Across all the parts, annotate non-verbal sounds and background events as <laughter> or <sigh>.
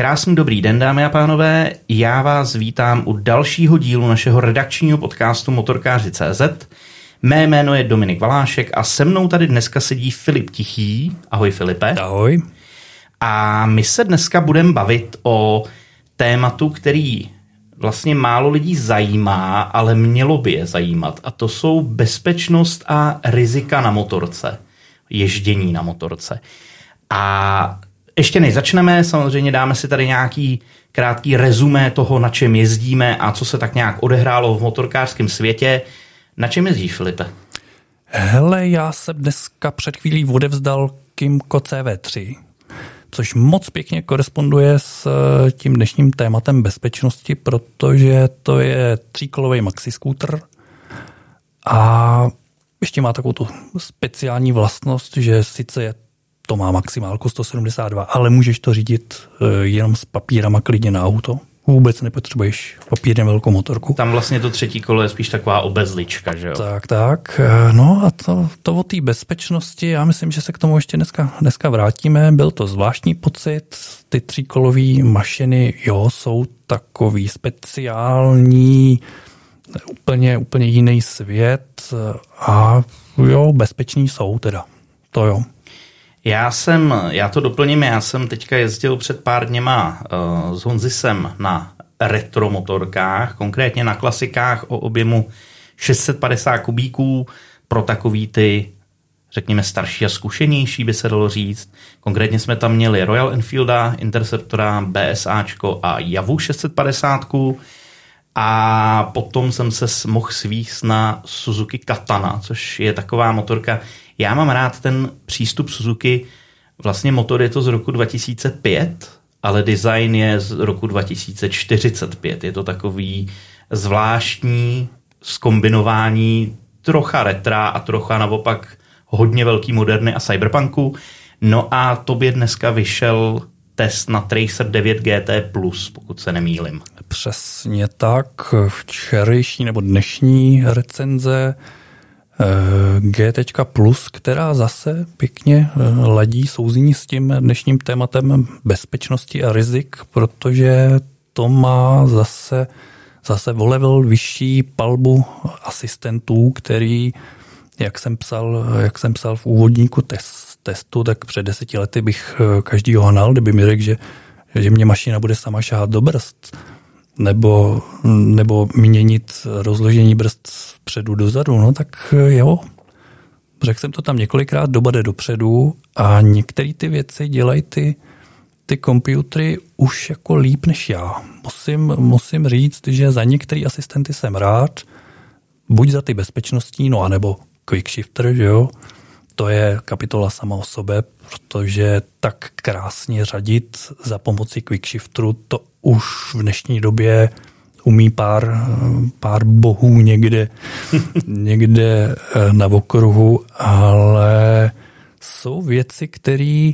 Krásný dobrý den, dámy a pánové. Já vás vítám u dalšího dílu našeho redakčního podcastu Motorkáři.cz. Mé jméno je Dominik Valášek a se mnou tady dneska sedí Filip Tichý. Ahoj Filipe. Ahoj. A my se dneska budeme bavit o tématu, který vlastně málo lidí zajímá, ale mělo by je zajímat. A to jsou bezpečnost a rizika na motorce. Ježdění na motorce. A ještě než začneme, samozřejmě dáme si tady nějaký krátký rezumé toho, na čem jezdíme a co se tak nějak odehrálo v motorkářském světě. Na čem jezdíš, Filipe? Hele, já jsem dneska před chvílí odevzdal Kimco CV3, což moc pěkně koresponduje s eh, tím dnešním tématem bezpečnosti, protože to je tříkolový maxi scooter a ještě má takovou tu speciální vlastnost, že sice je to má maximálku 172, ale můžeš to řídit eh, jenom s papírama klidně na auto. Vůbec nepotřebuješ papírně velkou motorku. Tam vlastně to třetí kolo je spíš taková obezlička, že jo? Tak, tak. Eh, no a to, to o té bezpečnosti, já myslím, že se k tomu ještě dneska, dneska vrátíme. Byl to zvláštní pocit. Ty tříkolové mašiny, jo, jsou takový speciální, úplně, úplně jiný svět a jo, bezpeční jsou teda. To jo. Já jsem, já to doplním, já jsem teďka jezdil před pár dněma uh, s Honzisem na retro motorkách, konkrétně na klasikách o objemu 650 kubíků pro takový ty, řekněme, starší a zkušenější, by se dalo říct. Konkrétně jsme tam měli Royal Enfielda, Interceptora, BSAčko a Javu 650 a potom jsem se mohl svíst na Suzuki Katana, což je taková motorka, já mám rád ten přístup Suzuki, vlastně motor je to z roku 2005, ale design je z roku 2045. Je to takový zvláštní skombinování trocha retra a trocha naopak hodně velký moderny a cyberpunku. No a tobě dneska vyšel test na Tracer 9 GT+, pokud se nemýlim. Přesně tak. Včerejší nebo dnešní recenze Eh, GT Plus, která zase pěkně eh, ladí souzní s tím dnešním tématem bezpečnosti a rizik, protože to má zase, zase o vyšší palbu asistentů, který, jak jsem psal, jak jsem psal v úvodníku test, testu, tak před deseti lety bych eh, každý hnal, kdyby mi řekl, že, že mě mašina bude sama šáhat do brzd nebo, nebo měnit rozložení brzd předu dozadu, no tak jo, řekl jsem to tam několikrát, doba jde dopředu a některé ty věci dělají ty, ty komputery už jako líp než já. Musím, musím říct, že za některé asistenty jsem rád, buď za ty bezpečnostní, no anebo quick shifter, že jo, to je kapitola sama o sobě, protože tak krásně řadit za pomocí quickshifteru, to už v dnešní době umí pár, pár bohů někde, <laughs> někde eh, na okruhu, ale jsou věci, které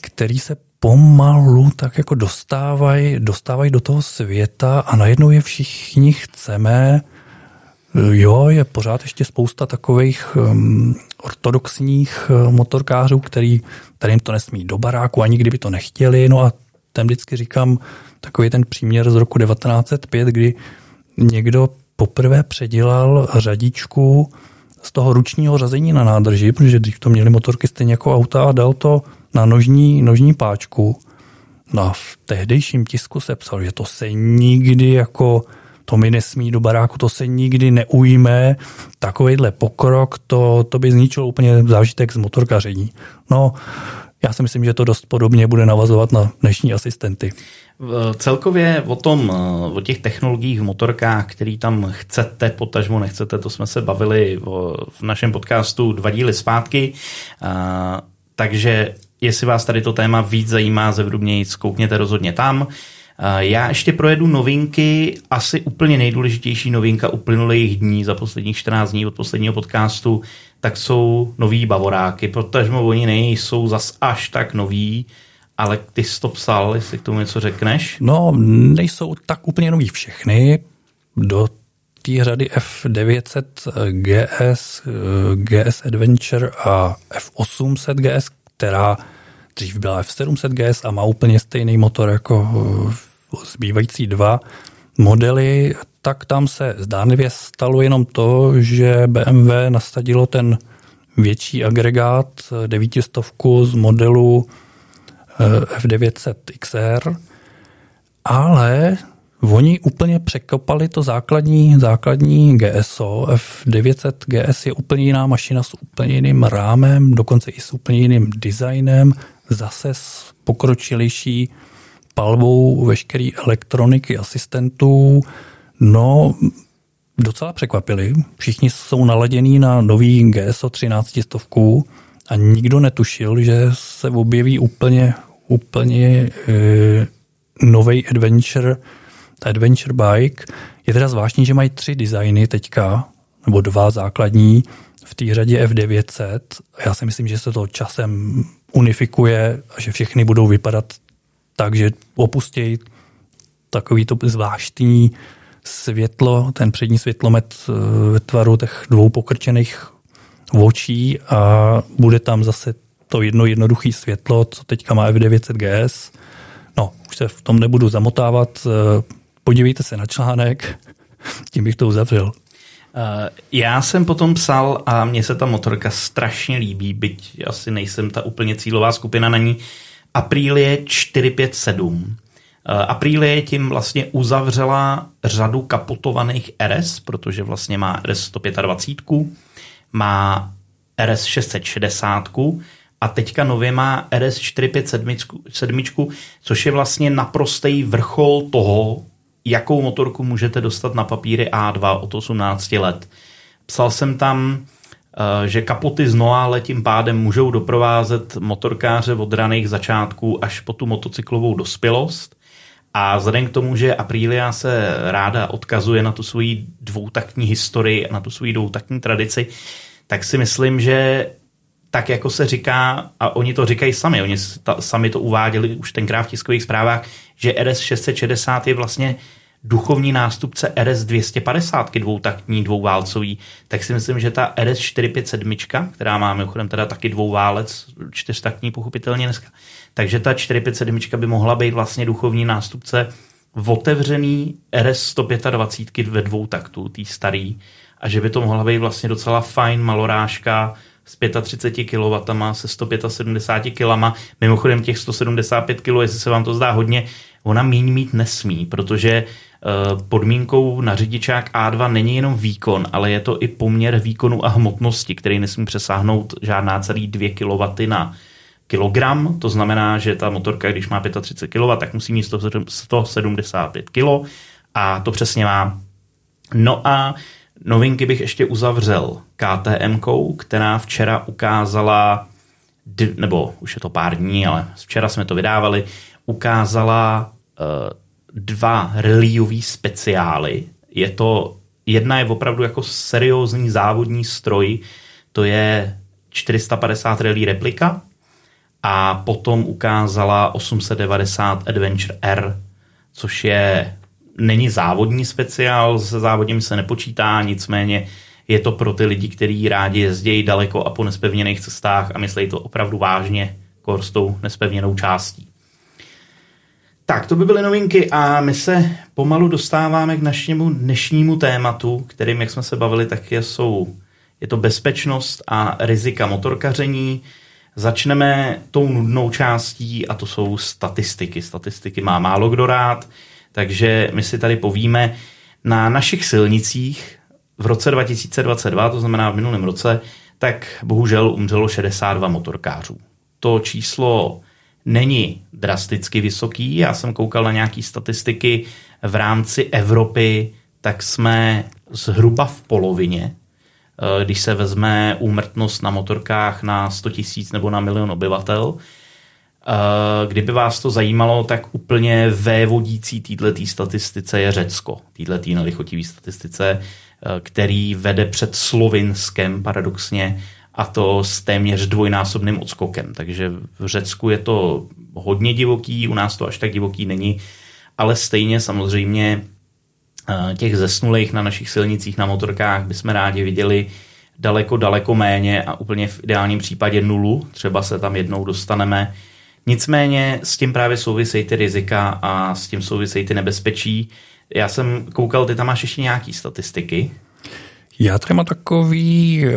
který se pomalu tak jako dostávají dostávaj do toho světa a najednou je všichni chceme. Jo, je pořád ještě spousta takových um, ortodoxních eh, motorkářů, který, kterým to nesmí do baráku, ani kdyby to nechtěli. No a ten vždycky říkám takový ten příměr z roku 1905, kdy někdo poprvé předělal řadičku z toho ručního řazení na nádrži, protože dřív to měli motorky stejně jako auta a dal to na nožní, nožní páčku. No a v tehdejším tisku se psal, že to se nikdy jako to mi nesmí do baráku, to se nikdy neujme, takovýhle pokrok, to, to by zničilo úplně zážitek z motorkaření. No, já si myslím, že to dost podobně bude navazovat na dnešní asistenty. Celkově o tom, o těch technologiích v motorkách, který tam chcete, potažmo nechcete, to jsme se bavili v našem podcastu dva díly zpátky. Takže jestli vás tady to téma víc zajímá, zevrubněji, zkoukněte rozhodně tam. Já ještě projedu novinky, asi úplně nejdůležitější novinka uplynulých dní za posledních 14 dní od posledního podcastu, tak jsou nový bavoráky, protože oni nejsou zas až tak noví, ale ty jsi to psal, jestli k tomu něco řekneš? No, nejsou tak úplně nový všechny. Do té řady F900 GS, GS Adventure a F800 GS, která dřív byla F700 GS a má úplně stejný motor jako zbývající dva modely, tak tam se zdánlivě stalo jenom to, že BMW nasadilo ten větší agregát 900 z modelu F900 XR, ale Oni úplně překopali to základní, základní GSO. F900 GS je úplně jiná mašina s úplně jiným rámem, dokonce i s úplně jiným designem, zase s pokročilejší palbou veškeré elektroniky asistentů. No, docela překvapili. Všichni jsou naladění na nový GSO 13 stovku a nikdo netušil, že se objeví úplně, úplně e, nový adventure Adventure Bike. Je teda zvláštní, že mají tři designy teďka, nebo dva základní v té řadě F900. Já si myslím, že se to časem unifikuje a že všechny budou vypadat tak, že opustějí takový to zvláštní světlo, ten přední světlomet eh, ve tvaru těch dvou pokrčených očí a bude tam zase to jedno jednoduché světlo, co teďka má F900 GS. No, už se v tom nebudu zamotávat. Eh, podívejte se na článek, <laughs> tím bych to uzavřel. Eh, já jsem potom psal a mně se ta motorka strašně líbí, byť asi nejsem ta úplně cílová skupina na ní. Aprilie 457. Eh, Aprilie tím vlastně uzavřela řadu kapotovaných RS, protože vlastně má RS 125, má RS 660 a teďka nově má RS 457, což je vlastně naprostý vrchol toho, jakou motorku můžete dostat na papíry A2 od 18 let. Psal jsem tam, eh, že kapoty z Noále tím pádem můžou doprovázet motorkáře od raných začátků až po tu motocyklovou dospělost. A vzhledem k tomu, že Aprilia se ráda odkazuje na tu svoji dvoutaktní historii a na tu svoji dvoutaktní tradici, tak si myslím, že tak jako se říká, a oni to říkají sami, oni ta, sami to uváděli už tenkrát v tiskových zprávách, že RS 660 je vlastně duchovní nástupce RS 250, dvoutaktní, dvouválcový, tak si myslím, že ta RS 457, která má mimochodem teda taky dvouválec, čtyřtaktní pochopitelně dneska, takže ta 457 by mohla být vlastně duchovní nástupce v otevřený RS 125 ve dvou taktů, tý starý, a že by to mohla být vlastně docela fajn malorážka s 35 kW se 175 kg. Mimochodem těch 175 kg, jestli se vám to zdá hodně, ona míň mít nesmí, protože eh, podmínkou na řidičák A2 není jenom výkon, ale je to i poměr výkonu a hmotnosti, který nesmí přesáhnout žádná celý 2 kW na kilogram, to znamená, že ta motorka, když má 35 kW, tak musí mít 175 kg a to přesně má. No a novinky bych ještě uzavřel KTM, která včera ukázala, nebo už je to pár dní, ale včera jsme to vydávali, ukázala uh, dva reliový speciály. Je to, jedna je opravdu jako seriózní závodní stroj, to je 450 rally replika a potom ukázala 890 Adventure R, což je není závodní speciál, se závodním se nepočítá, nicméně je to pro ty lidi, kteří rádi jezdí daleko a po nespevněných cestách a myslí to opravdu vážně, kor s tou nespevněnou částí. Tak, to by byly novinky a my se pomalu dostáváme k našemu dnešnímu tématu, kterým, jak jsme se bavili, tak je, jsou, je to bezpečnost a rizika motorkaření. Začneme tou nudnou částí a to jsou statistiky. Statistiky má málo kdo rád, takže my si tady povíme na našich silnicích v roce 2022, to znamená v minulém roce, tak bohužel umřelo 62 motorkářů. To číslo není drasticky vysoký. Já jsem koukal na nějaké statistiky v rámci Evropy, tak jsme zhruba v polovině, eh, když se vezme úmrtnost na motorkách na 100 tisíc nebo na milion obyvatel. Eh, kdyby vás to zajímalo, tak úplně vévodící této statistice je Řecko, této nelichotivý statistice, eh, který vede před Slovinskem paradoxně a to s téměř dvojnásobným odskokem. Takže v Řecku je to hodně divoký, u nás to až tak divoký není, ale stejně samozřejmě eh, těch zesnulých na našich silnicích na motorkách bychom rádi viděli daleko, daleko méně a úplně v ideálním případě nulu. Třeba se tam jednou dostaneme Nicméně s tím právě souvisejí ty rizika a s tím souvisejí ty nebezpečí. Já jsem koukal, ty tam máš ještě nějaký statistiky. Já tady mám takový eh,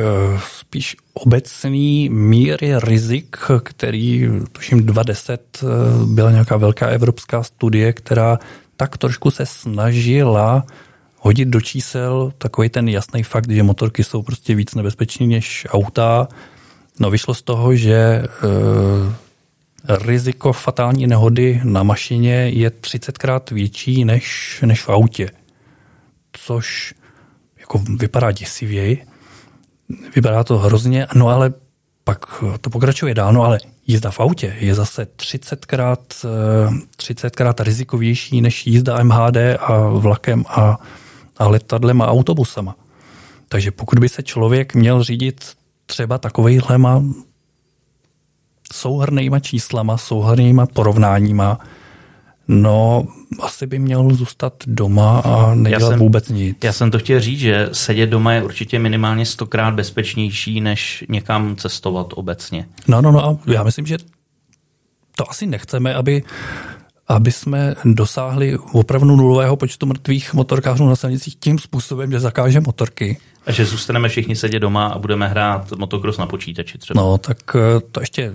spíš obecný míry rizik, který tuším 2010 eh, byla nějaká velká evropská studie, která tak trošku se snažila hodit do čísel takový ten jasný fakt, že motorky jsou prostě víc nebezpečný než auta. No vyšlo z toho, že e, riziko fatální nehody na mašině je 30krát větší než, než v autě. Což jako vypadá děsivěji. Vypadá to hrozně, no ale pak to pokračuje dál, no ale jízda v autě je zase 30krát, 30krát eh, rizikovější než jízda MHD a vlakem a, a letadlem a autobusama. Takže pokud by se člověk měl řídit třeba takovejhlema souhrnýma číslama, souhrnýma porovnáníma, No, asi by měl zůstat doma a nedělat já jsem, vůbec nic. Já jsem to chtěl říct, že sedět doma je určitě minimálně stokrát bezpečnější, než někam cestovat obecně. No, no, no a já myslím, že to asi nechceme, aby, aby jsme dosáhli opravdu nulového počtu mrtvých motorkářů na silnicích tím způsobem, že zakážeme motorky. A že zůstaneme všichni sedět doma a budeme hrát motocross na počítači třeba. No, tak eh, to ještě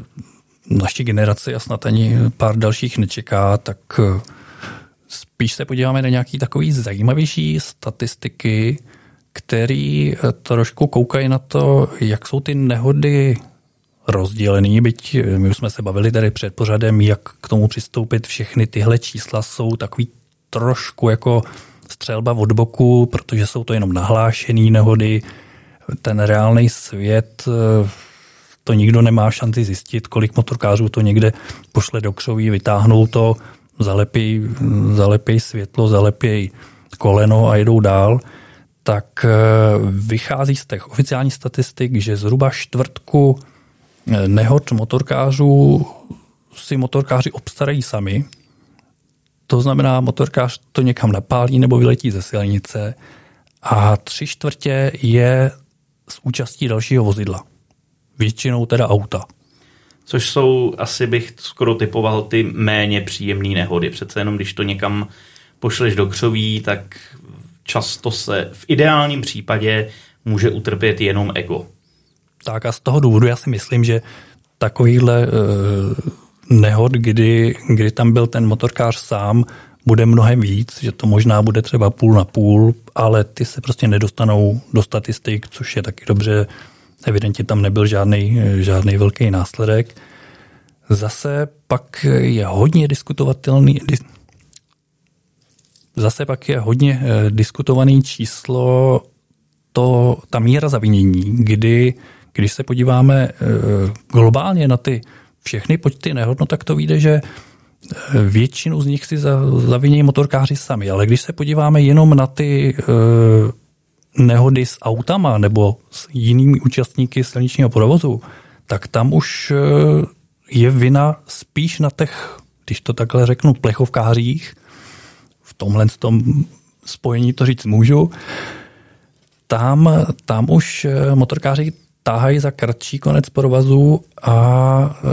naší generaci a snad ani pár dalších nečeká, tak eh, spíš se podíváme na nějaký takový zajímavější statistiky, který eh, trošku koukají na to, jak jsou ty nehody rozdělený, byť eh, my už jsme se bavili tady před pořadem, jak k tomu přistoupit. Všechny tyhle čísla jsou takový trošku jako střelba od boku, protože jsou to jenom nahlášené nehody. Ten reálný svět to nikdo nemá šanci zjistit, kolik motorkářů to někde pošle do křoví, vytáhnou to, zalepí, zalepí světlo, zalepí koleno a jedou dál, tak eh, vychází z těch oficiálních statistik, že zhruba čtvrtku eh, nehod motorkářů si motorkáři obstarají sami. To znamená, motorkář to někam napálí nebo vyletí ze silnice a tři čtvrtě je s účastí dalšího vozidla většinou teda auta. Což jsou, asi bych skoro typoval, ty méně příjemné nehody. Přece jenom, když to někam pošleš do křoví, tak často se v ideálním případě může utrpět jenom ego. Tak a z toho důvodu já si myslím, že takovýhle uh, nehod, kdy, kdy tam byl ten motorkář sám, bude mnohem víc, že to možná bude třeba půl na půl, ale ty se prostě nedostanou do statistik, což je taky dobře, Evidentně tam nebyl žádný, žádný velký následek. Zase pak je hodně diskutovatelný, zase pak je hodně eh, diskutovaný číslo to, ta míra zavinění, kdy, když se podíváme eh, globálně na ty všechny počty nehod, no tak to vyjde, že eh, většinu z nich si zavinějí motorkáři sami, ale když se podíváme jenom na ty nehody s autama nebo s jinými účastníky silničního provozu, tak tam už eh, je vina spíš na těch, když to takhle řeknu, plechovkářích, v tomhle tom spojení to říct můžu, tam, tam už eh, motorkáři táhají za kratší konec provazu a eh,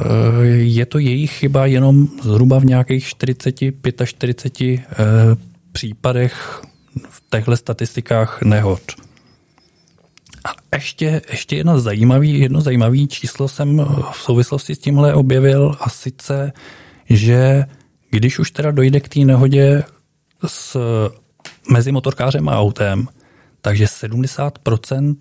je to jejich chyba jenom zhruba v nějakých 40-45 případech v těchto statistikách nehod. A ještě, ještě jedno zajímavý, jedno zajímavý číslo jsem v souvislosti s tímhle objevil a sice, že když už teda dojde k té nehodě s, mezi motorkářem a autem, takže 70%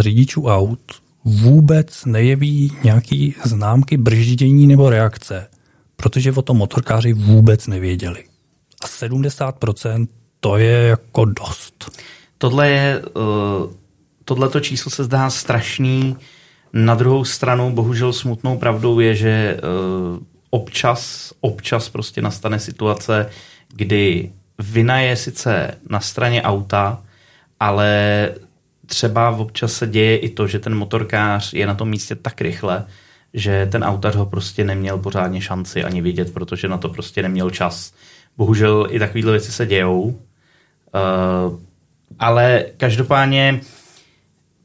řidičů aut vůbec nejeví nějaký známky brždění nebo reakce, protože o tom motorkáři vůbec nevěděli. A 70% to je jako dost. Tohle je, uh, tohleto číslo se zdá strašný. Na druhou stranu, bohužel smutnou pravdou je, že uh, občas, občas prostě nastane situace, kdy vina je sice na straně auta, ale třeba občas se děje i to, že ten motorkář je na tom místě tak rychle, že ten autař ho prostě neměl pořádně šanci ani vidět, protože na to prostě neměl čas. Bohužel i takovéhle věci se dějou. Uh, ale každopádně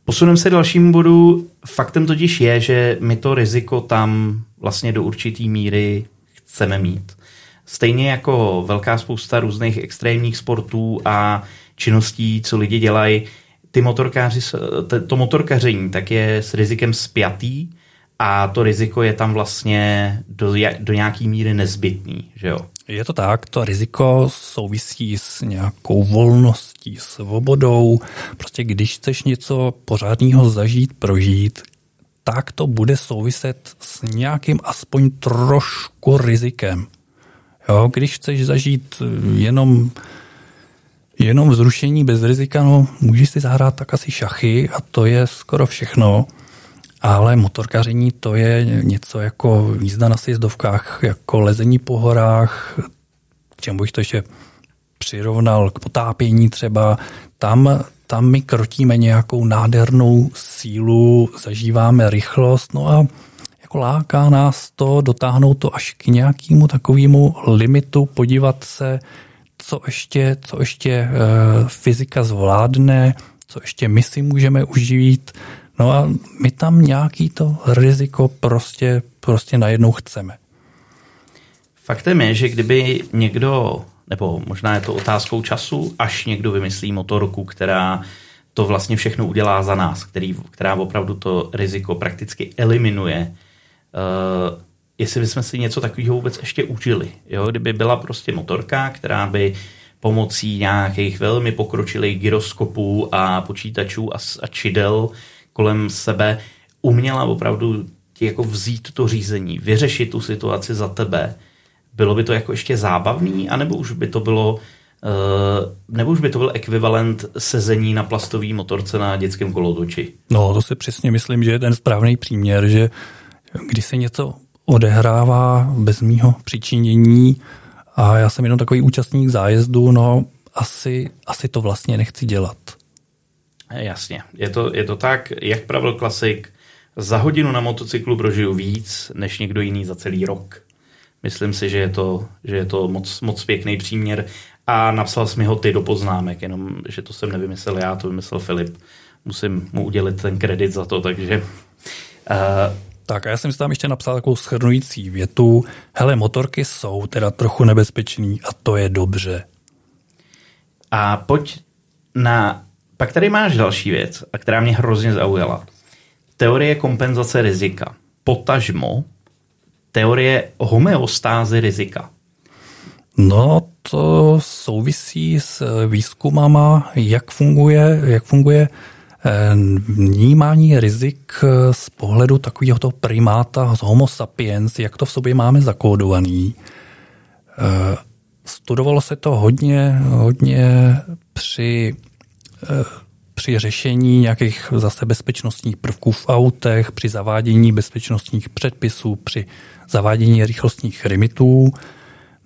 posuneme se k dalšímu bodu. Faktem totiž je, že my to riziko tam vlastně do určitý míry chceme mít. Stejně jako velká spousta různých extrémních sportů a činností, co lidi dělají, ty motorkáři, to motorkaření tak je s rizikem spjatý a to riziko je tam vlastně do, do nějaký míry nezbytný, že jo? Je to tak, to riziko souvisí s nějakou volností, svobodou. Prostě když chceš něco pořádného zažít, prožít, tak to bude souviset s nějakým aspoň trošku rizikem. Jo, když chceš zažít jenom, jenom zrušení bez rizika, no, můžeš si zahrát tak asi šachy a to je skoro všechno. Ale motorkaření to je něco jako jízda na sjezdovkách, jako lezení po horách, k čemu bych to ještě přirovnal k potápění třeba. Tam, tam my krotíme nějakou nádhernou sílu, zažíváme rychlost, no a jako láká nás to dotáhnout to až k nějakému takovému limitu, podívat se, co ještě, co ještě e, fyzika zvládne, co ještě my si můžeme užít, No a my tam nějaký to riziko prostě, prostě najednou chceme. Faktem je, že kdyby někdo, nebo možná je to otázkou času, až někdo vymyslí motorku, která to vlastně všechno udělá za nás, který, která opravdu to riziko prakticky eliminuje, uh, jestli bychom si něco takového vůbec ještě užili. Jo? Kdyby byla prostě motorka, která by pomocí nějakých velmi pokročilých gyroskopů a počítačů a, a čidel kolem sebe uměla opravdu ti jako vzít to řízení, vyřešit tu situaci za tebe, bylo by to jako ještě zábavný, anebo už by to bylo Uh, nebo už by to byl ekvivalent sezení na plastový motorce na dětském kolotoči? No, to si přesně myslím, že je ten správný příměr, že když se něco odehrává bez mýho přičinění a já jsem jenom takový účastník zájezdu, no asi, asi to vlastně nechci dělat. Jasně, je to, je to tak, jak pravil klasik, za hodinu na motocyklu prožiju víc, než někdo jiný za celý rok. Myslím si, že je to, že je to moc, moc pěkný příměr a napsal jsi mi ho ty do poznámek, jenom, že to jsem nevymyslel já, to vymyslel Filip. Musím mu udělit ten kredit za to, takže... Uh, tak a já jsem si tam ještě napsal takovou schrnující větu. Hele, motorky jsou teda trochu nebezpečný a to je dobře. A pojď na pak tady máš další věc, a která mě hrozně zaujala. Teorie kompenzace rizika. Potažmo teorie homeostázy rizika. No, to souvisí s výzkumama, jak funguje, jak funguje eh, vnímání rizik z pohledu takového toho primáta z homo sapiens, jak to v sobě máme zakódovaný. Eh, studovalo se to hodně, hodně při při řešení nějakých zase bezpečnostních prvků v autech, při zavádění bezpečnostních předpisů, při zavádění rychlostních limitů.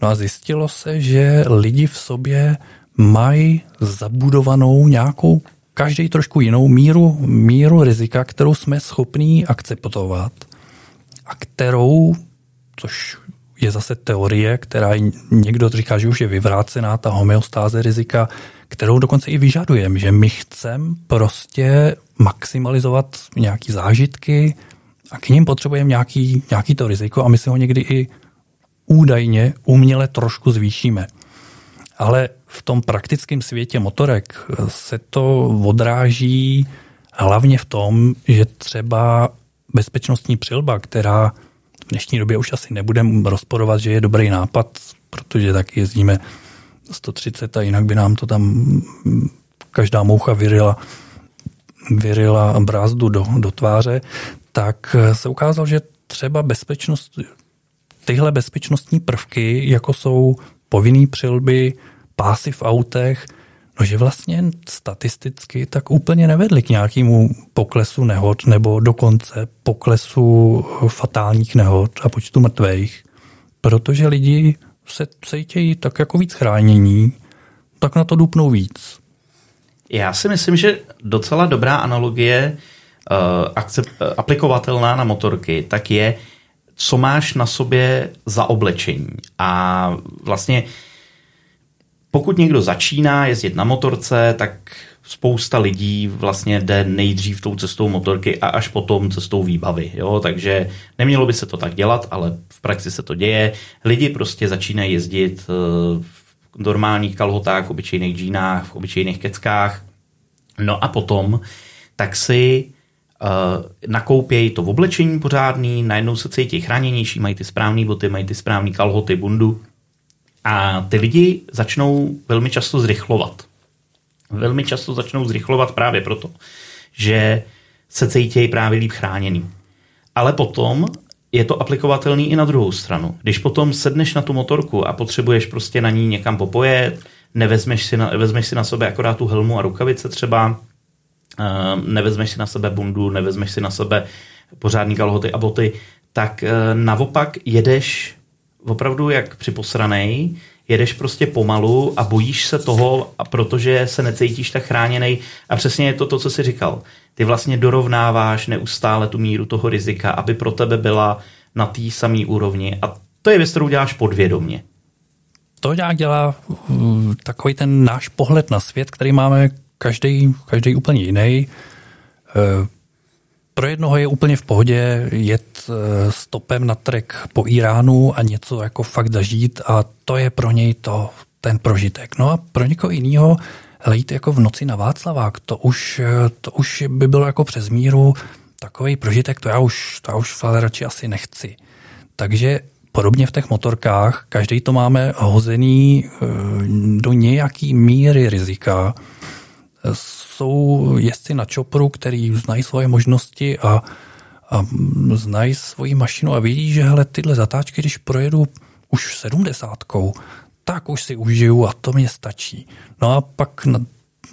No a zjistilo se, že lidi v sobě mají zabudovanou nějakou každý trošku jinou míru, míru rizika, kterou jsme schopní akceptovat a kterou, což je zase teorie, která někdo říká, že už je vyvrácená, ta homeostáze rizika, kterou dokonce i vyžadujeme, že my chceme prostě maximalizovat nějaký zážitky a k ním potřebujeme nějaký, nějaký to riziko a my si ho někdy i údajně uměle trošku zvýšíme. Ale v tom praktickém světě motorek se to odráží hlavně v tom, že třeba bezpečnostní přilba, která v dnešní době už asi nebudeme rozporovat, že je dobrý nápad, protože taky jezdíme 130 a jinak by nám to tam každá moucha vyrila, vyrila brázdu do, do tváře, tak se ukázalo, že třeba bezpečnost, tyhle bezpečnostní prvky, jako jsou povinný přilby, pásy v autech, no že vlastně statisticky tak úplně nevedly k nějakému poklesu nehod nebo dokonce poklesu fatálních nehod a počtu mrtvých, protože lidi se cítějí tak jako víc chránění, tak na to dupnou víc. Já si myslím, že docela dobrá analogie uh, akcept, uh, aplikovatelná na motorky, tak je, co máš na sobě za oblečení. A vlastně pokud někdo začíná jezdit na motorce, tak spousta lidí vlastně jde nejdřív tou cestou motorky a až potom cestou výbavy. Jo? Takže nemělo by se to tak dělat, ale v praxi se to děje. Lidi prostě začínají jezdit eh, v normálních kalhotách, v obyčejných džínách, v obyčejných keckách. No a potom tak si uh, nakoupějí to v oblečení pořádný, najednou se cítí chráněnější, mají ty správné boty, mají ty správné kalhoty, bundu. A ty lidi začnou velmi často zrychlovat velmi často začnou zrychlovat právě proto, že se cítějí právě líp chráněný. Ale potom je to aplikovatelný i na druhou stranu. Když potom sedneš na tu motorku a potřebuješ prostě na ní někam popojet, nevezmeš si na, vezmeš si na sebe akorát tu helmu a rukavice třeba, uh, nevezmeš si na sebe bundu, nevezmeš si na sebe pořádný kalhoty a boty, tak uh, naopak jedeš opravdu jak připosranej, jedeš prostě pomalu a bojíš se toho, a protože se necítíš tak chráněný. A přesně je to to, co jsi říkal. Ty vlastně dorovnáváš neustále tu míru toho rizika, aby pro tebe byla na té samé úrovni. A to je věc, kterou děláš podvědomě. To nějak dělá uh, takový ten náš pohled na svět, který máme každý, každý úplně jiný. Uh, pro jednoho je úplně v pohodě jet eh, stopem na trek po Iránu a něco jako fakt zažít a to je pro něj to, ten prožitek. No a pro někoho jiného lejít jako v noci na Václavák, to už, eh, to už by bylo jako přes míru takový prožitek, to já už, to já už radši asi nechci. Takže podobně v těch motorkách, každý to máme hozený eh, do nějaký míry rizika, jsou jezdci na čopru, který znají svoje možnosti a, a znají svoji mašinu a vidí, že hele, tyhle zatáčky, když projedu už sedmdesátkou, tak už si užiju a to mě stačí. No a pak na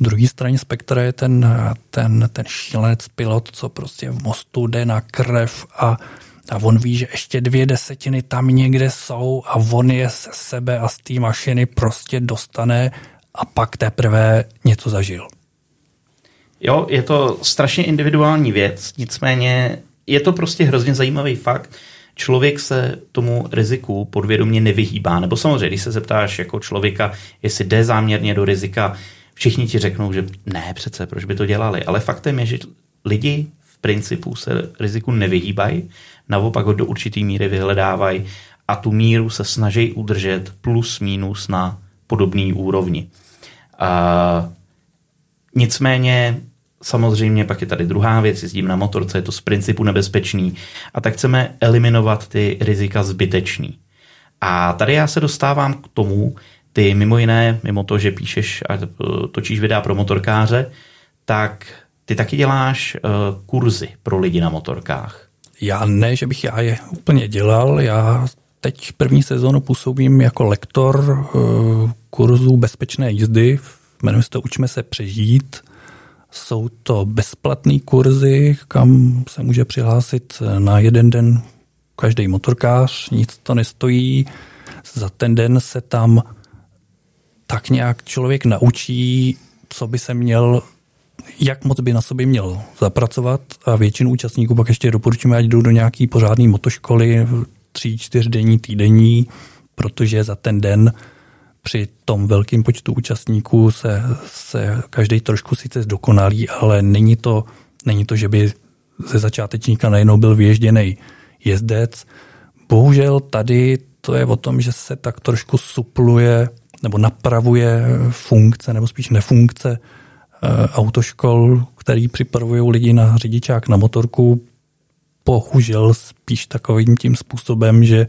druhé straně spektra je ten, ten, ten šílenec pilot, co prostě v mostu jde na krev a, a on ví, že ještě dvě desetiny tam někde jsou a on je se sebe a z té mašiny prostě dostane a pak teprve něco zažil. Jo, je to strašně individuální věc, nicméně je to prostě hrozně zajímavý fakt. Člověk se tomu riziku podvědomě nevyhýbá. Nebo samozřejmě, když se zeptáš jako člověka, jestli jde záměrně do rizika, všichni ti řeknou, že ne, přece, proč by to dělali. Ale faktem je, že lidi v principu se riziku nevyhýbají, naopak ho do určitý míry vyhledávají a tu míru se snaží udržet plus minus na podobné úrovni. A nicméně Samozřejmě pak je tady druhá věc, jezdím na motorce, je to z principu nebezpečný a tak chceme eliminovat ty rizika zbytečný. A tady já se dostávám k tomu, ty mimo jiné, mimo to, že píšeš a točíš videa pro motorkáře, tak ty taky děláš uh, kurzy pro lidi na motorkách. Já ne, že bych já je úplně dělal, já teď první sezónu působím jako lektor uh, kurzů bezpečné jízdy, jmenuje se to Učme se přežít jsou to bezplatné kurzy, kam se může přihlásit na jeden den každý motorkář, nic to nestojí. Za ten den se tam tak nějak člověk naučí, co by se měl, jak moc by na sobě měl zapracovat a většinu účastníků pak ještě doporučíme, ať jdou do nějaký pořádný motoškoly, tří, čtyřdenní, týdenní, protože za ten den při tom velkém počtu účastníků se, se každý trošku sice zdokonalí, ale není to, není to, že by ze začátečníka najednou byl vyježděný jezdec. Bohužel tady to je o tom, že se tak trošku supluje nebo napravuje funkce, nebo spíš nefunkce eh, autoškol, který připravují lidi na řidičák na motorku, bohužel spíš takovým tím způsobem, že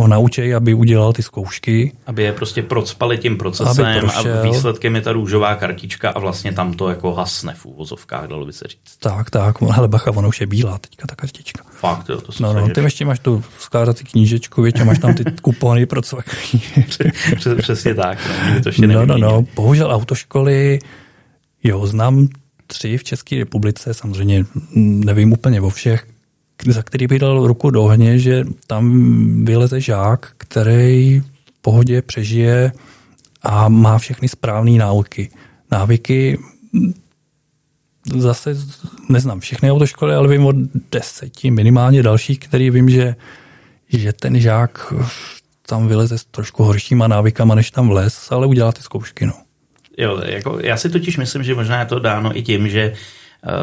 ho naučí, aby udělal ty zkoušky. Aby je prostě procpali tím procesem a výsledkem je ta růžová kartička a vlastně tam to jako hasne v úvozovkách, dalo by se říct. Tak, tak, hele bacha, ona už je bílá teďka ta kartička. Fakt, jo, to No, no, ty ještě máš tu skládací knížečku, větě, máš tam ty kupony pro co. Přesně tak, no, to ještě no, no, no, bohužel autoškoly, jo, znám tři v České republice, samozřejmě nevím úplně o všech, za který by dal ruku do ohně, že tam vyleze žák, který v pohodě přežije a má všechny správné návyky. Návyky zase neznám všechny autoškoly, ale vím o deseti, minimálně dalších, který vím, že, že ten žák tam vyleze s trošku horšíma návykama, než tam vles, ale udělá ty zkoušky. No. Jo, jako, já si totiž myslím, že možná je to dáno i tím, že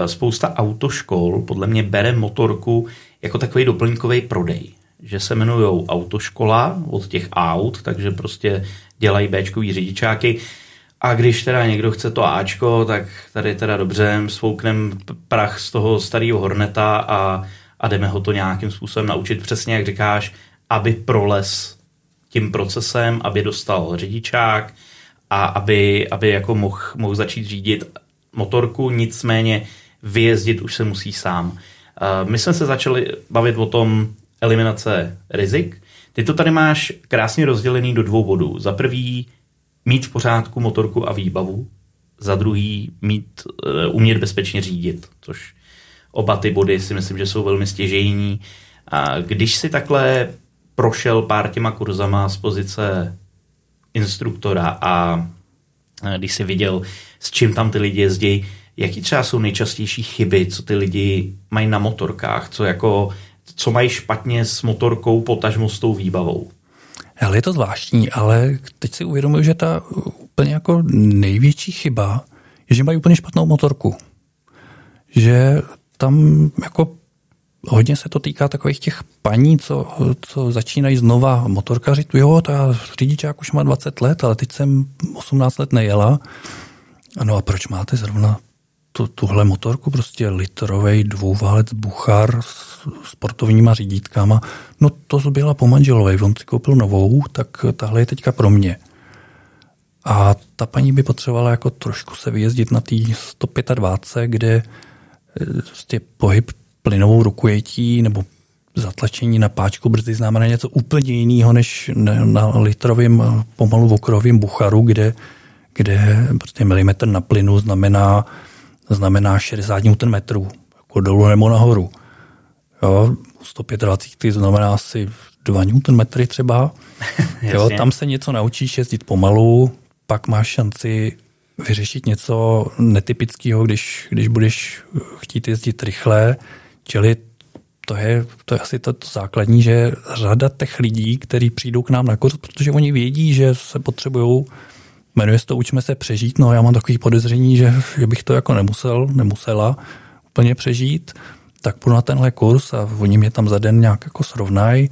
spousta autoškol podle mě bere motorku jako takový doplňkový prodej. Že se jmenují autoškola od těch aut, takže prostě dělají Bčkový řidičáky. A když teda někdo chce to Ačko, tak tady teda dobře, svouknem prach z toho starého Horneta a, a jdeme ho to nějakým způsobem naučit přesně, jak říkáš, aby proles tím procesem, aby dostal řidičák a aby, aby jako mohl mohl začít řídit motorku, nicméně vyjezdit už se musí sám. My jsme se začali bavit o tom eliminace rizik. Ty to tady máš krásně rozdělený do dvou bodů. Za prvý mít v pořádku motorku a výbavu, za druhý mít, uh, umět bezpečně řídit, což oba ty body si myslím, že jsou velmi stěžejní. A když si takhle prošel pár těma kurzama z pozice instruktora a když si viděl, s čím tam ty lidi jezdí, jaký třeba jsou nejčastější chyby, co ty lidi mají na motorkách, co jako co mají špatně s motorkou, potažmo s tou výbavou. Ale je to zvláštní, ale teď si uvědomuji, že ta úplně jako největší chyba je, že mají úplně špatnou motorku. Že tam jako hodně se to týká takových těch paní, co, co začínají znova motorkařit. Jo, ta řidičák už má 20 let, ale teď jsem 18 let nejela. No a proč máte zrovna tu, tuhle motorku, prostě litrový dvouválec Buchar s sportovníma řídítkama. No to byla po manželové, on si koupil novou, tak tahle je teďka pro mě. A ta paní by potřebovala jako trošku se vyjezdit na té 125, kde e, prostě pohyb plynovou rukojetí nebo zatlačení na páčku brzdy znamená něco úplně jiného než na litrovém pomalu okrovém bucharu, kde, kde prostě milimetr na plynu znamená znamená 60 Nm, jako dolů nebo nahoru. Jo, 125 to znamená asi 2 Nm třeba. <laughs> jo, tam se něco naučíš jezdit pomalu, pak máš šanci vyřešit něco netypického, když, když budeš chtít jezdit rychle. Čili to je, to je asi to, to základní, že řada těch lidí, kteří přijdou k nám na kurz, protože oni vědí, že se potřebují Jmenuje se to Učme se přežít. No já mám takový podezření, že, že bych to jako nemusel, nemusela úplně přežít. Tak půjdu na tenhle kurz a oni mě tam za den nějak jako srovnají.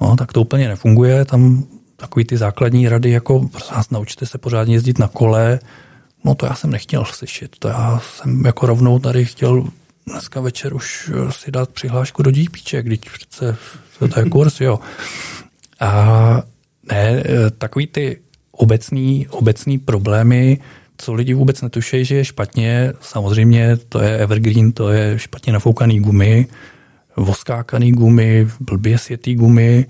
No tak to úplně nefunguje. Tam takový ty základní rady, jako nás naučte se pořádně jezdit na kole. No to já jsem nechtěl slyšet. To já jsem jako rovnou tady chtěl dneska večer už si dát přihlášku do GPček, když přece to je kurz, jo. A ne, takový ty obecný, obecný problémy, co lidi vůbec netušejí, že je špatně. Samozřejmě to je evergreen, to je špatně nafoukaný gumy, voskákaný gumy, blbě světý gumy.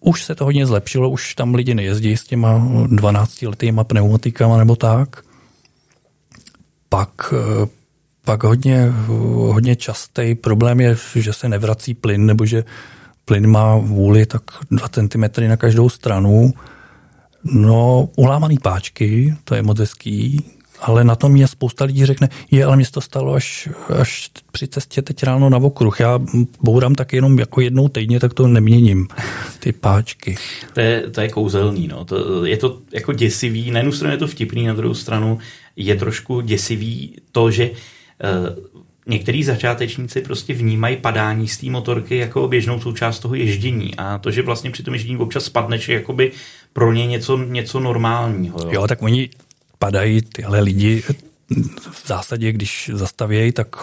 Už se to hodně zlepšilo, už tam lidi nejezdí s těma 12 letýma pneumatikama nebo tak. Pak, pak hodně, hodně častý problém je, že se nevrací plyn, nebo že plyn má vůli tak 2 cm na každou stranu No, ulámaný páčky, to je moc hezký, ale na tom je spousta lidí řekne, je, ale mě to stalo až, až při cestě teď ráno na okruh. Já bourám tak jenom jako jednou týdně, tak to neměním, ty páčky. To je, to je kouzelný, no. To, je to jako děsivý, na jednu stranu je to vtipný, na druhou stranu je trošku děsivý to, že některý začátečníci prostě vnímají padání z té motorky jako běžnou součást toho ježdění a to, že vlastně při tom ježdění občas spadneš, je jakoby pro ně něco, něco normálního. Jo? jo, tak oni padají tyhle lidi v zásadě, když zastavějí, tak,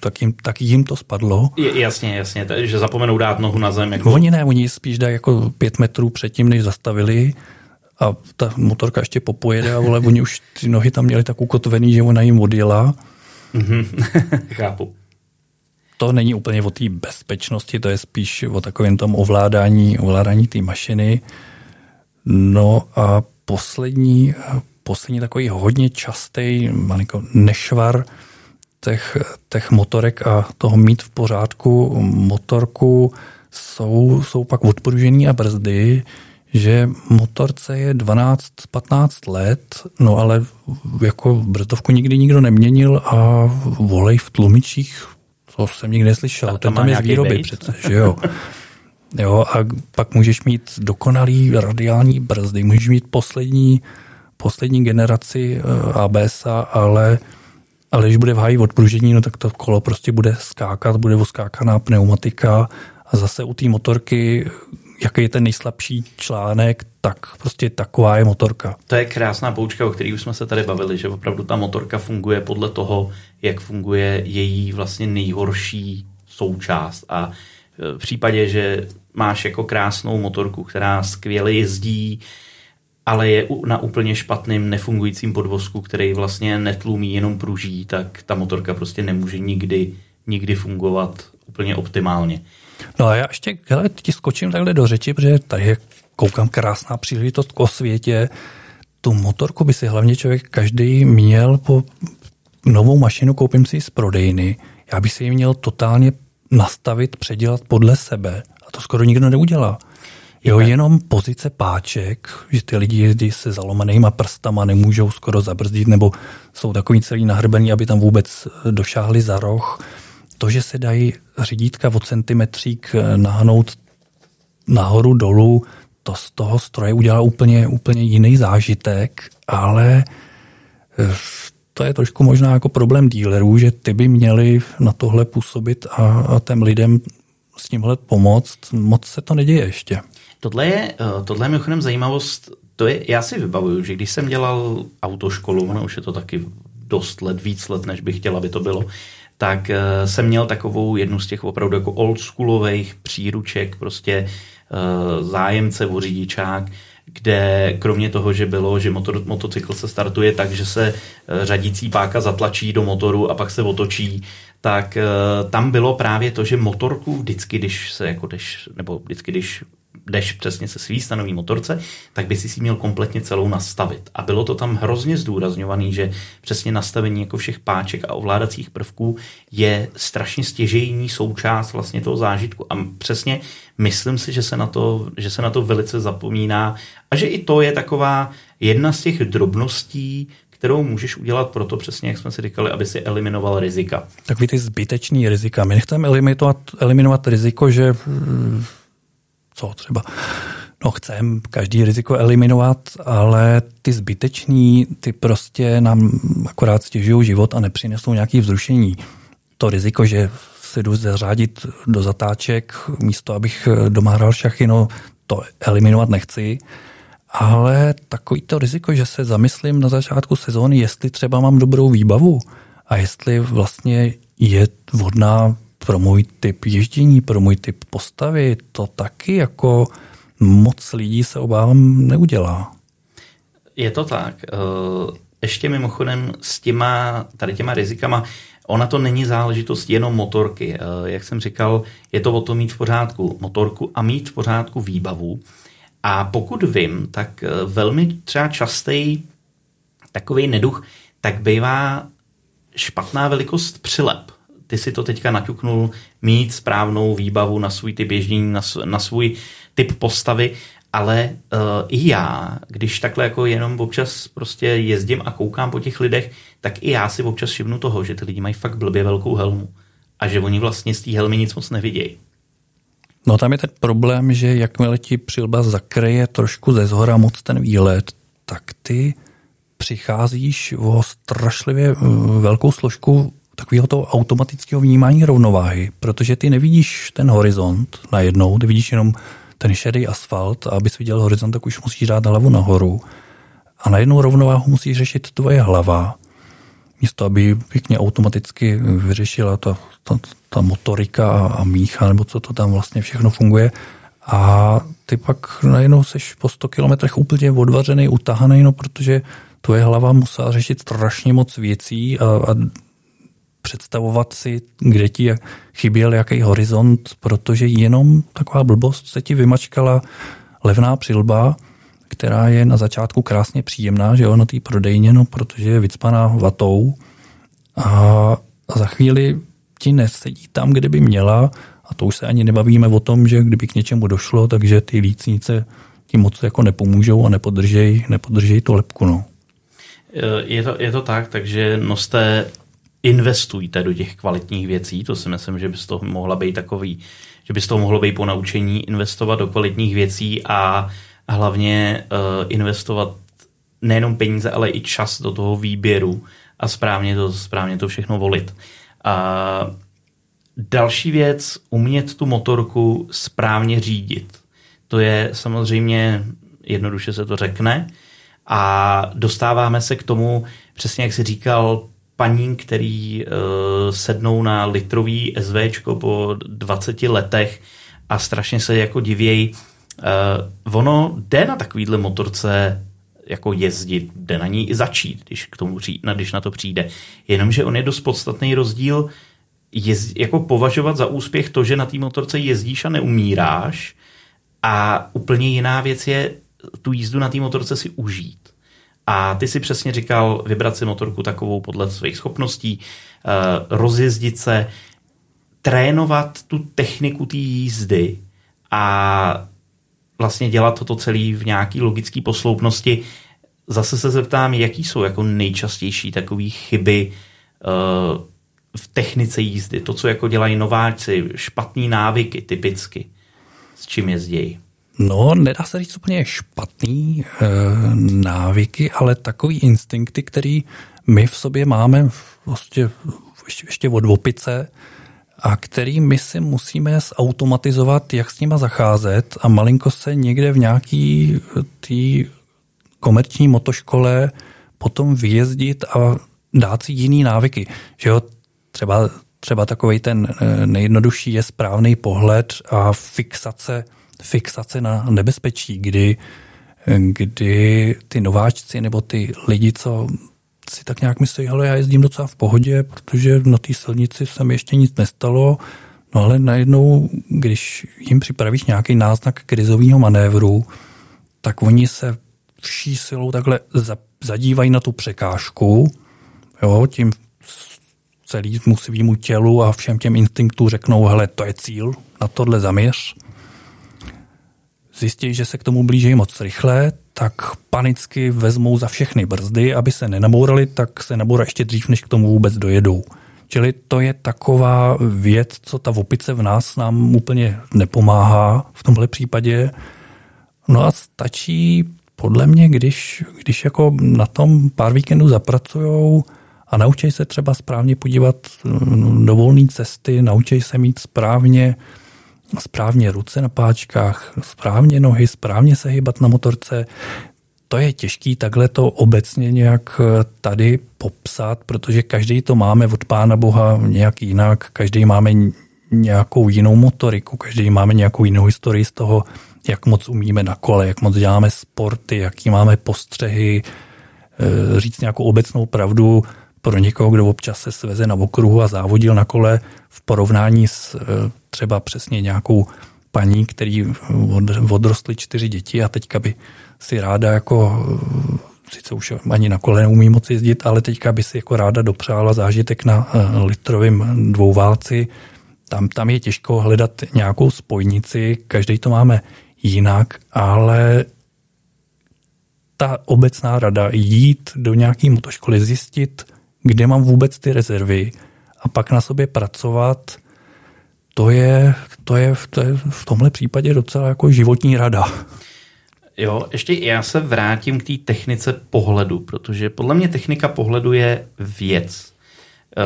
tak, jim, tak jim to spadlo. Je, jasně, jasně, že zapomenou dát nohu na zem. Jako... Oni ne, oni spíš dají jako pět metrů předtím, než zastavili a ta motorka ještě popojede, ale oni už ty nohy tam měli tak ukotvený, že ona jim odjela Mm-hmm. <laughs> Chápu. To není úplně o té bezpečnosti, to je spíš o takovém tom ovládání, ovládání té mašiny. No a poslední, poslední takový hodně častý malinko nešvar těch, těch motorek a toho mít v pořádku motorku jsou, jsou pak odporužený a brzdy, že motorce je 12-15 let, no ale jako brzdovku nikdy nikdo neměnil a volej v tlumičích, to jsem nikdy neslyšel, to ten tam je z výroby přece, že jo. <laughs> Jo, a pak můžeš mít dokonalý radiální brzdy, můžeš mít poslední, poslední generaci ABS, ale ale když bude v háji odpružení, no tak to kolo prostě bude skákat, bude oskákaná pneumatika a zase u té motorky, jaký je ten nejslabší článek, tak prostě taková je motorka. To je krásná poučka, o které už jsme se tady bavili, že opravdu ta motorka funguje podle toho, jak funguje její vlastně nejhorší součást. A v případě, že máš jako krásnou motorku, která skvěle jezdí, ale je na úplně špatným nefungujícím podvozku, který vlastně netlumí, jenom pruží, tak ta motorka prostě nemůže nikdy, nikdy fungovat úplně optimálně. No a já ještě hele, ti skočím takhle do řeči, protože tady je, koukám, krásná příležitost k osvětě. Tu motorku by si hlavně člověk každý měl po novou mašinu, koupím si z prodejny, já bych si ji měl totálně nastavit, předělat podle sebe. A to skoro nikdo neudělá. Jo, jenom pozice páček, že ty lidi jezdí se zalomenýma prstama, nemůžou skoro zabrzdit, nebo jsou takový celý nahrbený, aby tam vůbec došáhli za roh. To, že se dají řídítka o centimetřík nahnout nahoru dolů, to z toho stroje udělá úplně, úplně jiný zážitek, ale eh, to je trošku možná jako problém dílerů, že ty by měli na tohle působit a, a těm lidem s tímhle pomoct. Moc se to neděje ještě. Tohle je, eh, tohle je mimochodem zajímavost, to je, já si vybavuju, že když jsem dělal autoškolu, ono už je to taky dost let, víc let, než bych chtěl, aby to bylo, tak uh, jsem měl takovou jednu z těch opravdu jako oldschoolových příruček, prostě uh, zájemce o řidičák, kde kromě toho, že bylo, že motor, motocykl se startuje tak, že se řadící páka zatlačí do motoru a pak se otočí, tak tam bylo právě to, že motorku vždycky, když se jako jdeš, nebo vždycky, když jdeš přesně se svý stanový motorce, tak by si si měl kompletně celou nastavit. A bylo to tam hrozně zdůrazňovaný, že přesně nastavení jako všech páček a ovládacích prvků je strašně stěžejní součást vlastně toho zážitku. A přesně myslím si, že se na to, že se na to velice zapomíná a že i to je taková jedna z těch drobností, kterou můžeš udělat proto přesně, jak jsme si říkali, aby si eliminoval rizika. Takový ty zbytečný rizika. My nechceme eliminovat, eliminovat riziko, že co třeba, no chcem každý riziko eliminovat, ale ty zbyteční, ty prostě nám akorát stěžují život a nepřinesou nějaký vzrušení. To riziko, že si jdu zařádit do zatáček, místo abych doma hrál šachy, no to eliminovat nechci. Ale takový to riziko, že se zamyslím na začátku sezóny, jestli třeba mám dobrou výbavu a jestli vlastně je vhodná pro můj typ ježdění, pro můj typ postavy, to taky jako moc lidí se obávám neudělá. Je to tak. Eh, ještě mimochodem s těma, tady těma rizikama, ona to není záležitost jenom motorky. Eh, jak jsem říkal, je to o to mít v pořádku motorku a mít v pořádku výbavu. A pokud vím, tak eh, velmi třeba častý takový neduch, tak bývá špatná velikost přilep ty si to teďka naťuknul, mít správnou výbavu na svůj typ ježdění, na, na svůj typ postavy, ale uh, i já, když takhle jako jenom občas prostě jezdím a koukám po těch lidech, tak i já si občas všimnu toho, že ty lidi mají fakt blbě velkou helmu a že oni vlastně z té helmy nic moc nevidějí. No tam je ten problém, že jakmile ti přilba zakryje trošku ze zhora moc ten výlet, tak ty přicházíš o strašlivě eh, velkou složku takového toho automatického vnímání rovnováhy, protože ty nevidíš ten horizont najednou, ty vidíš jenom ten šedý asfalt a abys viděl horizont, tak už musíš dát hlavu nahoru a najednou rovnováhu musí řešit tvoje hlava, místo aby pěkně automaticky vyřešila ta, ta, ta motorika a, mícha, nebo co to tam vlastně všechno funguje. A ty pak najednou seš po 100 kilometrech úplně odvařený, utahaný, no protože tvoje hlava musela řešit strašně moc věcí a, a představovat si, kde ti chyběl jaký horizont, protože jenom taková blbost se ti vymačkala levná přilba, která je na začátku krásně příjemná, že jo, na té prodejně, no, protože je vycpaná vatou a, a za chvíli ti nesedí tam, kde by měla a to už se ani nebavíme o tom, že kdyby k něčemu došlo, takže ty lícnice ti moc jako nepomůžou a nepodržej, nepodržej tu lepku, no. Je to, je to tak, takže noste investujte do těch kvalitních věcí, to si myslím, že by z toho mohla být takový, že by z toho mohlo být po naučení investovat do kvalitních věcí a hlavně uh, investovat nejenom peníze, ale i čas do toho výběru a správně to, správně to všechno volit. A další věc, umět tu motorku správně řídit. To je samozřejmě, jednoduše se to řekne, a dostáváme se k tomu, přesně jak si říkal, paní, který uh, sednou na litrový SV po 20 letech a strašně se jako divějí. Uh, ono jde na takovýhle motorce jako jezdit, jde na ní i začít, když, k tomu přijde, když na to přijde. Jenomže on je dost podstatný rozdíl jezd, jako považovat za úspěch to, že na té motorce jezdíš a neumíráš a úplně jiná věc je tu jízdu na té motorce si užít. A ty si přesně říkal, vybrat si motorku takovou podle svých schopností, eh, rozjezdit se, trénovat tu techniku té jízdy a vlastně dělat toto celé v nějaký logické posloupnosti. Zase se zeptám, jaký jsou jako nejčastější takové chyby uh, v technice jízdy, to, co jako dělají nováčci, špatný návyky typicky, s čím jezdějí. No, nedá se říct úplně špatný e, návyky, ale takový instinkty, který my v sobě máme vlastně ještě, ještě od opice a který my si musíme zautomatizovat, jak s nima zacházet a malinko se někde v nějaký té komerční motoškole potom vyjezdit a dát si jiný návyky. Že jo, třeba, třeba takový ten eh, nejjednodušší je správný pohled a fixace fixace na nebezpečí, kdy, kdy ty nováčci nebo ty lidi, co si tak nějak myslí, ale já jezdím docela v pohodě, protože na té silnici se mi ještě nic nestalo, no ale najednou, když jim připravíš nějaký náznak krizového manévru, tak oni se vší silou takhle zadívají na tu překážku, jo, tím celému svýmu tělu a všem těm instinktům řeknou, hele, to je cíl, na tohle zaměř zjistí, že se k tomu blíží moc rychle, tak panicky vezmou za všechny brzdy, aby se nenabourali, tak se nabourá ještě dřív, než k tomu vůbec dojedou. Čili to je taková věc, co ta opice v nás nám úplně nepomáhá v tomhle případě. No a stačí podle mě, když, když jako na tom pár víkendů zapracujou a naučí se třeba správně podívat do volné cesty, naučí se mít správně správně ruce na páčkách, správně nohy, správně se hýbat na motorce. To je těžký takhle to obecně nějak eh, tady popsat, protože každý to máme od Pána Boha nějak jinak, každý máme nějakou jinou motoriku, každý máme nějakou jinou historii z toho, jak moc umíme na kole, jak moc děláme sporty, jaký máme postřehy, eh, říct nějakou obecnou pravdu pro někoho, kdo občas se sveze na okruhu a závodil na kole v porovnání s eh, třeba přesně nějakou paní, který odrostly čtyři děti a teďka by si ráda jako eh, sice už ani na kole neumí moc jezdit, ale teďka by si jako ráda dopřála zážitek na eh, litrovém dvouválci. Tam, tam je těžko hledat nějakou spojnici, každý to máme jinak, ale ta obecná rada jít do nějaké motoškoly, zjistit, kde mám vůbec ty rezervy a pak na sobě pracovat, to je, to je, to je v tomhle případě docela jako životní rada. Jo, ještě já se vrátím k té technice pohledu, protože podle mě technika pohledu je věc, eh,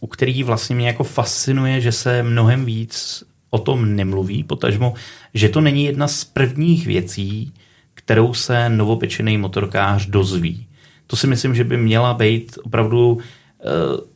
u který vlastně mě jako fascinuje, že se mnohem víc o tom nemluví, potažmo, že to není jedna z prvních věcí, kterou se novopečený motorkář dozví. To si myslím, že by měla být opravdu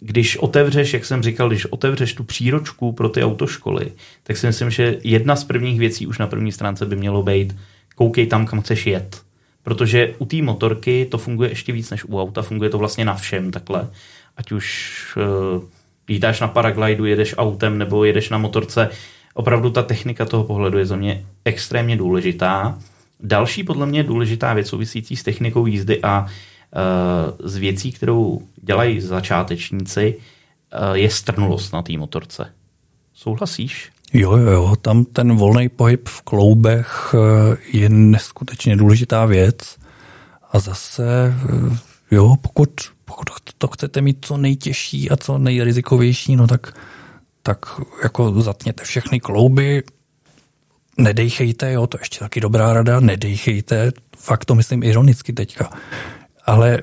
když otevřeš, jak jsem říkal, když otevřeš tu příročku pro ty autoškoly, tak si myslím, že jedna z prvních věcí už na první stránce by mělo být koukej tam, kam chceš jet. Protože u té motorky to funguje ještě víc než u auta, funguje to vlastně na všem takhle. Ať už uh, lítáš na paraglidu, jedeš autem nebo jedeš na motorce, opravdu ta technika toho pohledu je za mě extrémně důležitá. Další podle mě důležitá věc souvisící s technikou jízdy a uh, z věcí, kterou dělají začátečníci, eh, je strnulost na té motorce. Souhlasíš? Jo, jo, jo, tam ten volný pohyb v kloubech eh, je neskutečně důležitá věc. A zase, eh, jo, pokud, pokud to chcete mít co nejtěžší a co nejrizikovější, no tak, tak jako zatněte všechny klouby, nedejchejte, jo, to je ještě taky dobrá rada, nedejchejte, fakt to myslím ironicky teďka ale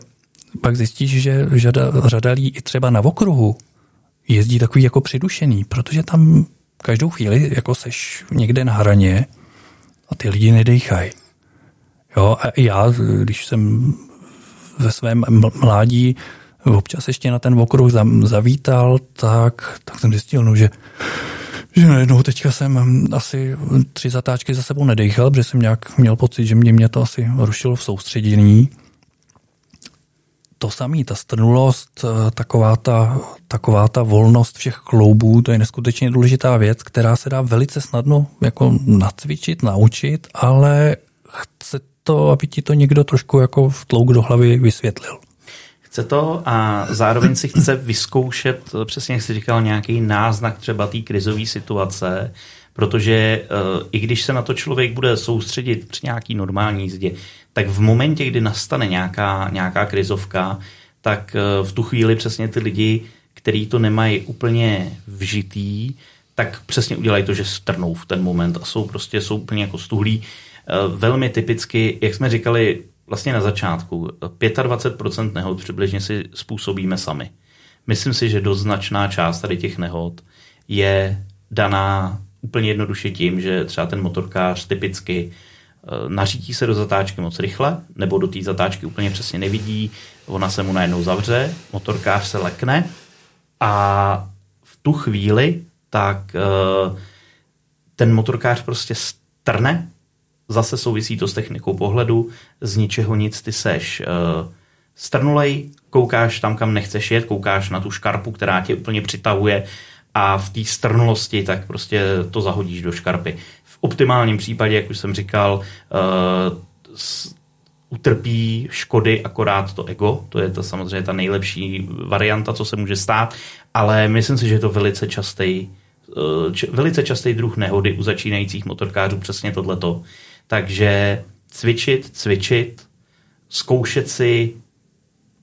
pak zjistíš, že řada, řada lidí i třeba na okruhu jezdí takový jako přidušený, protože tam každou chvíli jako seš někde na hraně a ty lidi nedejchají. Jo, a já, když jsem ve svém mládí občas ještě na ten okruh zavítal, tak, tak jsem zjistil, no, že že najednou teďka jsem asi tři zatáčky za sebou nedechal, protože jsem nějak měl pocit, že mě, mě to asi rušilo v soustředění. To samý, ta strnulost, eh, taková ta, taková ta volnost všech kloubů, to je neskutečně důležitá věc, která se dá velice snadno jako nacvičit, naučit, ale chce to, aby ti to někdo trošku jako vtlouk do hlavy vysvětlil. Chce to a zároveň si chce vyzkoušet, přesně jak jsi říkal, nějaký náznak třeba té krizové situace, protože uh, i když se na to člověk bude soustředit při nějaký normální jízdě, tak v momentě, kdy nastane nějaká, nějaká krizovka, tak uh, v tu chvíli přesně ty lidi, kteří to nemají úplně vžitý, tak přesně udělají to, že strnou v ten moment a jsou prostě jsou úplně jako stuhlí. Uh, velmi typicky, jak jsme říkali, vlastně na začátku 25% nehod přibližně si způsobíme sami. Myslím si, že dost značná část tady těch nehod je daná úplně jednoduše tím, že třeba ten motorkář typicky eh, nařítí se do zatáčky moc rychle, nebo do té zatáčky úplně přesně nevidí, ona se mu najednou zavře, motorkář se lekne a v tu chvíli tak eh, ten motorkář prostě strne zase souvisí to s technikou pohledu, z ničeho nic ty seš uh, strnulej, koukáš tam, kam nechceš jet, koukáš na tu škarpu, která tě úplně přitahuje a v té strnulosti tak prostě to zahodíš do škarpy. Optimálním případě, jak už jsem říkal, uh, s, utrpí škody akorát to ego, to je to samozřejmě ta nejlepší varianta, co se může stát, ale myslím si, že je to velice častý, uh, velice častý druh nehody u začínajících motorkářů, přesně tohleto. Takže cvičit, cvičit, zkoušet si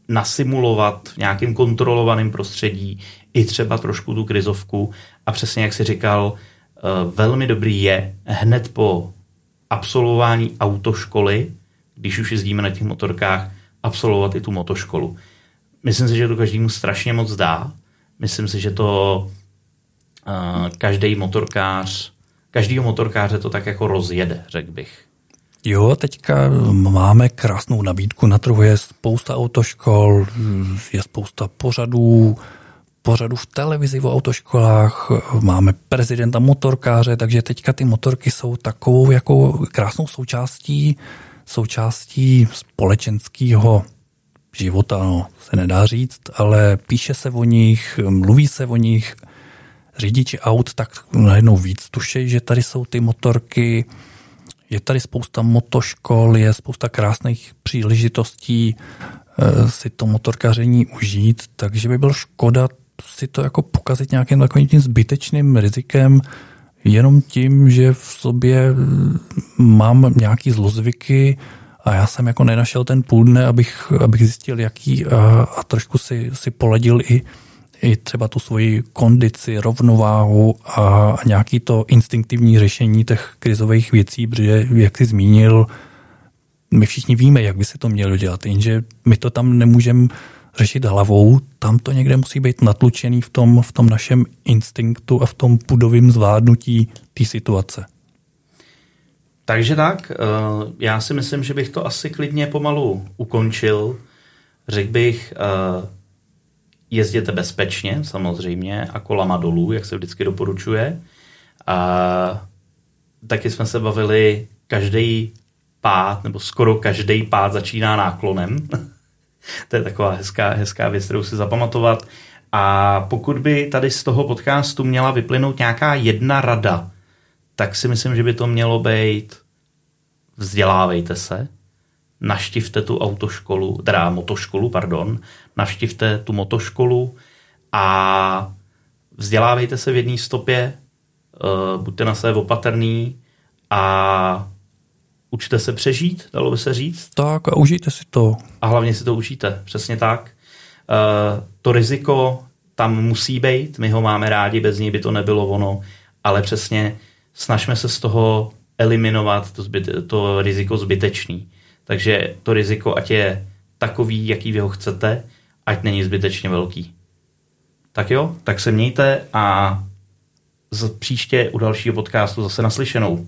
nasimulovat v nějakém kontrolovaném prostředí i třeba trošku tu krizovku. A přesně jak si říkal, eh, velmi dobrý je hned po absolvování autoškoly, když už jezdíme na těch motorkách, absolvovat i tu motoškolu. Myslím si, že to každému strašně moc dá. Myslím si, že to uh, každý motorkář každýho motorkáře to tak jako rozjede, řekl bych. Jo, teďka máme krásnou nabídku na trhu, je spousta autoškol, je spousta pořadů, pořadů v televizi o autoškolách, máme prezidenta motorkáře, takže teďka ty motorky jsou takovou jako krásnou součástí, součástí společenského života, no, se nedá říct, ale píše se o nich, mluví se o nich, řidiči aut tak najednou víc tušejí, že tady jsou ty motorky, je tady spousta motoškol, je spousta krásných příležitostí e, si to motorkaření užít, takže by bylo škoda si to jako pokazit nějakým takovým zbytečným rizikem, jenom tím, že v sobě mám nějaký zlozvyky a já jsem jako nenašel ten půl dne, abych, abych zjistil, jaký a, a trošku si, si poladil i i třeba tu svoji kondici, rovnováhu a nějaký to instinktivní řešení těch krizových věcí, protože, jak jsi zmínil, my všichni víme, jak by se to mělo dělat, jenže my to tam nemůžeme řešit hlavou, tam to někde musí být natlučený v tom, v tom našem instinktu a v tom pudovém zvládnutí té situace. Takže tak, eh, já si myslím, že bych to asi klidně pomalu ukončil. Řekl bych, eh, jezděte bezpečně, samozřejmě, a kolama dolů, jak se vždycky doporučuje. A taky jsme se bavili, každý pád, nebo skoro každý pád začíná náklonem. <laughs> to je taková hezká, hezká věc, kterou si zapamatovat. A pokud by tady z toho podcastu měla vyplynout nějaká jedna rada, tak si myslím, že by to mělo být vzdělávejte se, naštivte tu autoškolu, teda motoškolu, pardon, navštivte tu motoškolu a vzdělávejte se v jedné stopě, uh, buďte na sebe opatrný a učte se přežít, dalo by se říct. Tak a užijte si to. A hlavně si to užijte, přesně tak. Uh, to riziko tam musí být, my ho máme rádi, bez něj by to nebylo ono, ale přesně snažme se z toho eliminovat to, zbyt, to riziko zbytečný. Takže to riziko, ať je takový, jaký vy ho chcete, ať není zbytečně velký. Tak jo, tak se mějte a z příště u dalšího podcastu zase naslyšenou.